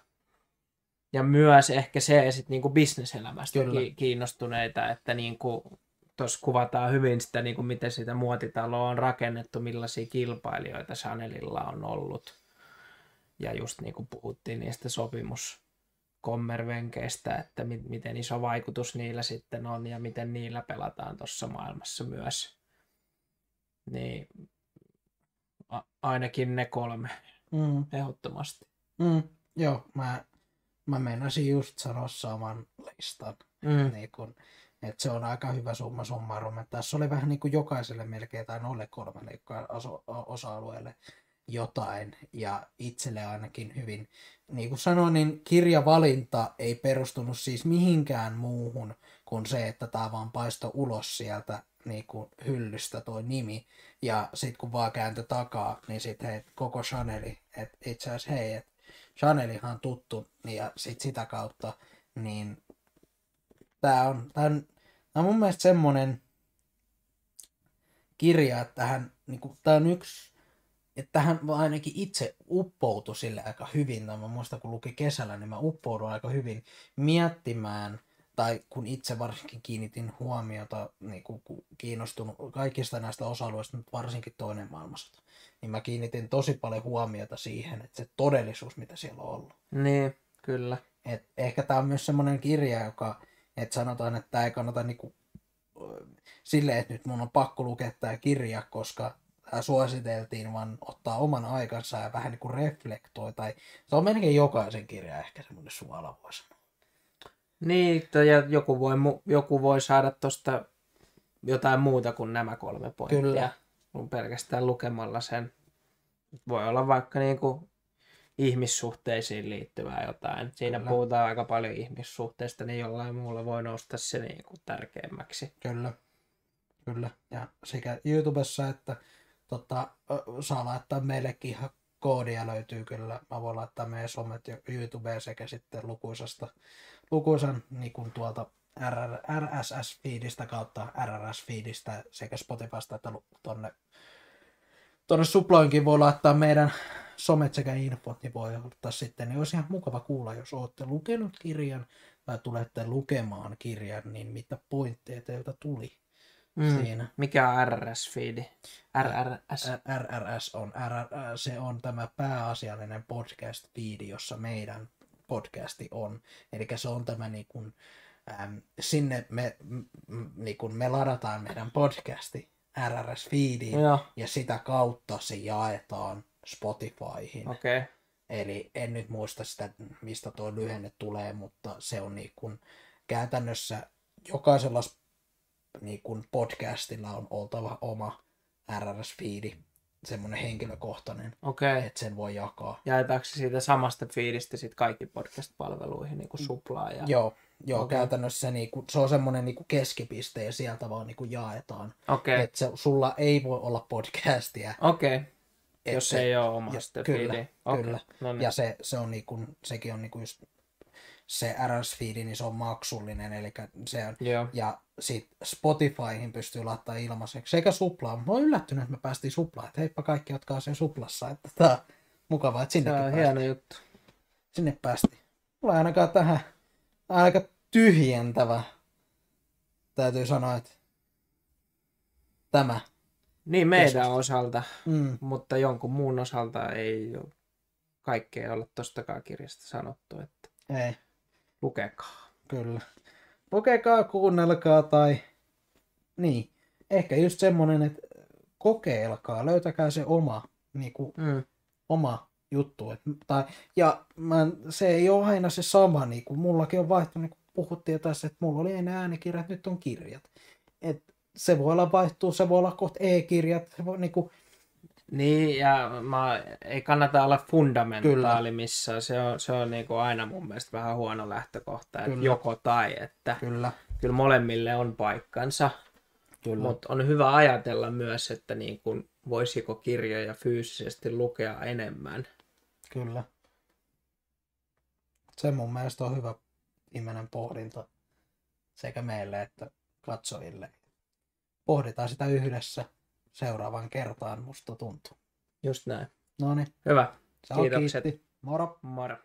Ja myös ehkä se sit niin kuin bisneselämästä Kyllä. ki- kiinnostuneita, että niin kuin, tuossa kuvataan hyvin sitä, niin kuin miten sitä muotitaloa on rakennettu, millaisia kilpailijoita Chanelilla on ollut. Ja just niin kuin puhuttiin niistä sopimuskommervenkeistä, että mi- miten iso vaikutus niillä sitten on ja miten niillä pelataan tuossa maailmassa myös. Niin a- ainakin ne kolme Mm. ehdottomasti. Mm. Joo, mä, mä meinasin just sanoa saman listan. Mm. Niin kun, että se on aika hyvä summa summarum. Tässä oli vähän niin kuin jokaiselle melkein tai noille kolmelle osa-alueelle jotain. Ja itselle ainakin hyvin, niin kuin sanoin, niin kirjavalinta ei perustunut siis mihinkään muuhun kuin se, että tämä vaan paisto ulos sieltä niin kuin hyllystä toi nimi. Ja sitten kun vaan kääntö takaa, niin sitten hei, koko Chaneli, että itse asiassa hei, että Chanelihan on tuttu, niin ja sit sitä kautta, niin tää on, tää on, on mun mielestä semmonen kirja, että tähän, niinku, tää on yksi, että tähän mä ainakin itse uppoutui sille aika hyvin, tai mä muistan kun luki kesällä, niin mä uppouduin aika hyvin miettimään, tai kun itse varsinkin kiinnitin huomiota, niin kun, kun kiinnostunut kaikista näistä osa-alueista, mutta varsinkin toinen maailmansota, niin mä kiinnitin tosi paljon huomiota siihen, että se todellisuus, mitä siellä on ollut. Niin, kyllä. Et ehkä tämä on myös semmoinen kirja, joka, että sanotaan, että tämä ei kannata niinku, silleen, että nyt mun on pakko lukea tämä kirja, koska suositeltiin, vaan ottaa oman aikansa ja vähän niinku reflektoi. Tai se on melkein jokaisen kirja ehkä semmoinen suola voi sanoa. Niin, ja joku voi, joku voi saada tuosta jotain muuta kuin nämä kolme pointtia. Kyllä. Pelkästään lukemalla sen. Voi olla vaikka niinku ihmissuhteisiin liittyvää jotain. Siinä Kyllä. puhutaan aika paljon ihmissuhteista, niin jollain muulla voi nousta se niinku tärkeämmäksi. Kyllä. Kyllä. Ja sekä YouTubessa että tota, saa laittaa meillekin ihan koodia löytyy kyllä. Mä voin laittaa meidän somet ja YouTubeen sekä sitten lukuisasta, lukuisan niin kuin tuolta RSS-feedistä kautta RRS-feedistä sekä Spotifysta että tonne, tonne Suploinkin voi laittaa meidän somet sekä infot, niin voi ottaa sitten. Niin olisi ihan mukava kuulla, jos olette lukenut kirjan tai tulette lukemaan kirjan, niin mitä pointteja teiltä tuli Mm. siinä. Mikä on RRS-fiidi? RRS. RRS on, RR, se on tämä pääasiallinen podcast-feedi, jossa meidän podcasti on. Eli se on tämä niin kuin, äm, sinne me, m, niin kuin me ladataan meidän podcasti RRS-feediin Joo, ja sitä kautta se jaetaan Spotifyhin. okei. Okay. Eli en nyt muista sitä, mistä tuo lyhenne tulee, mutta se on niin kuin, käytännössä jokaisella niin kuin podcastilla on oltava oma RRS-fiidi, semmoinen henkilökohtainen. Okay. että sen voi jakaa. Jaetaanko se siitä samasta fiidistä sit kaikki podcast-palveluihin, niin kuin suplaa ja... Joo, joo Okei. käytännössä se, niin kuin, se on semmoinen niin kuin keskipiste ja sieltä vaan niin kuin jaetaan. Okay. Että se, sulla ei voi olla podcastia. Okei. et Jos se- ei ole omasta kyllä, feediä. Okei. kyllä. No niin. Ja se, se on niin kuin, sekin on niin kuin just, se RS-feedi, niin se on maksullinen, eli se on, Joo. ja sitten Spotifyhin pystyy laittaa ilmaiseksi, sekä suplaan. Mä oon yllättynyt, että me päästiin suplaan, että heippa kaikki, jotka on sen suplassa, että tää on mukavaa, että sinnekin on päästiin. hieno juttu. Sinne päästiin. Mulla ainakaan tähän aika tyhjentävä, täytyy sanoa, että tämä. Niin meidän Keskustelu. osalta, Mm, mutta jonkun muun osalta ei ole kaikkea olla tostakaan kirjasta sanottu, että ei, lukekaa. kyllä. Lukekaa, kuunnelkaa tai niin. Ehkä just semmonen, että kokeilkaa, löytäkää se oma, niinku, Mm. oma juttu. Et, tai, ja mä, se ei ole aina se sama, niin kuin mullakin on vaihtunut, niin kuin puhuttiin tässä, että mulla oli ennen äänikirjat, nyt on kirjat. Et se voi olla vaihtuu, se voi olla kohta e-kirjat, se voi, niin kuin, Niin, ja mä, ei kannata olla fundamentaali missään. Se on, se on niin kuin aina mun mielestä vähän huono lähtökohta, että Kyllä. joko tai, että kyllä, kyllä molemmille on paikkansa. kyllä. Mutta on hyvä ajatella myös, että niin kuin, voisiko kirjoja fyysisesti lukea enemmän. Kyllä. Se mun mielestä on hyvä viimeinen pohdinta sekä meille että katsojille. Pohditaan sitä yhdessä seuraavan kertaan, musta tuntuu. Just näin. No niin, Hyvä. se on Kiitokset. kiitti. Moro! Moro.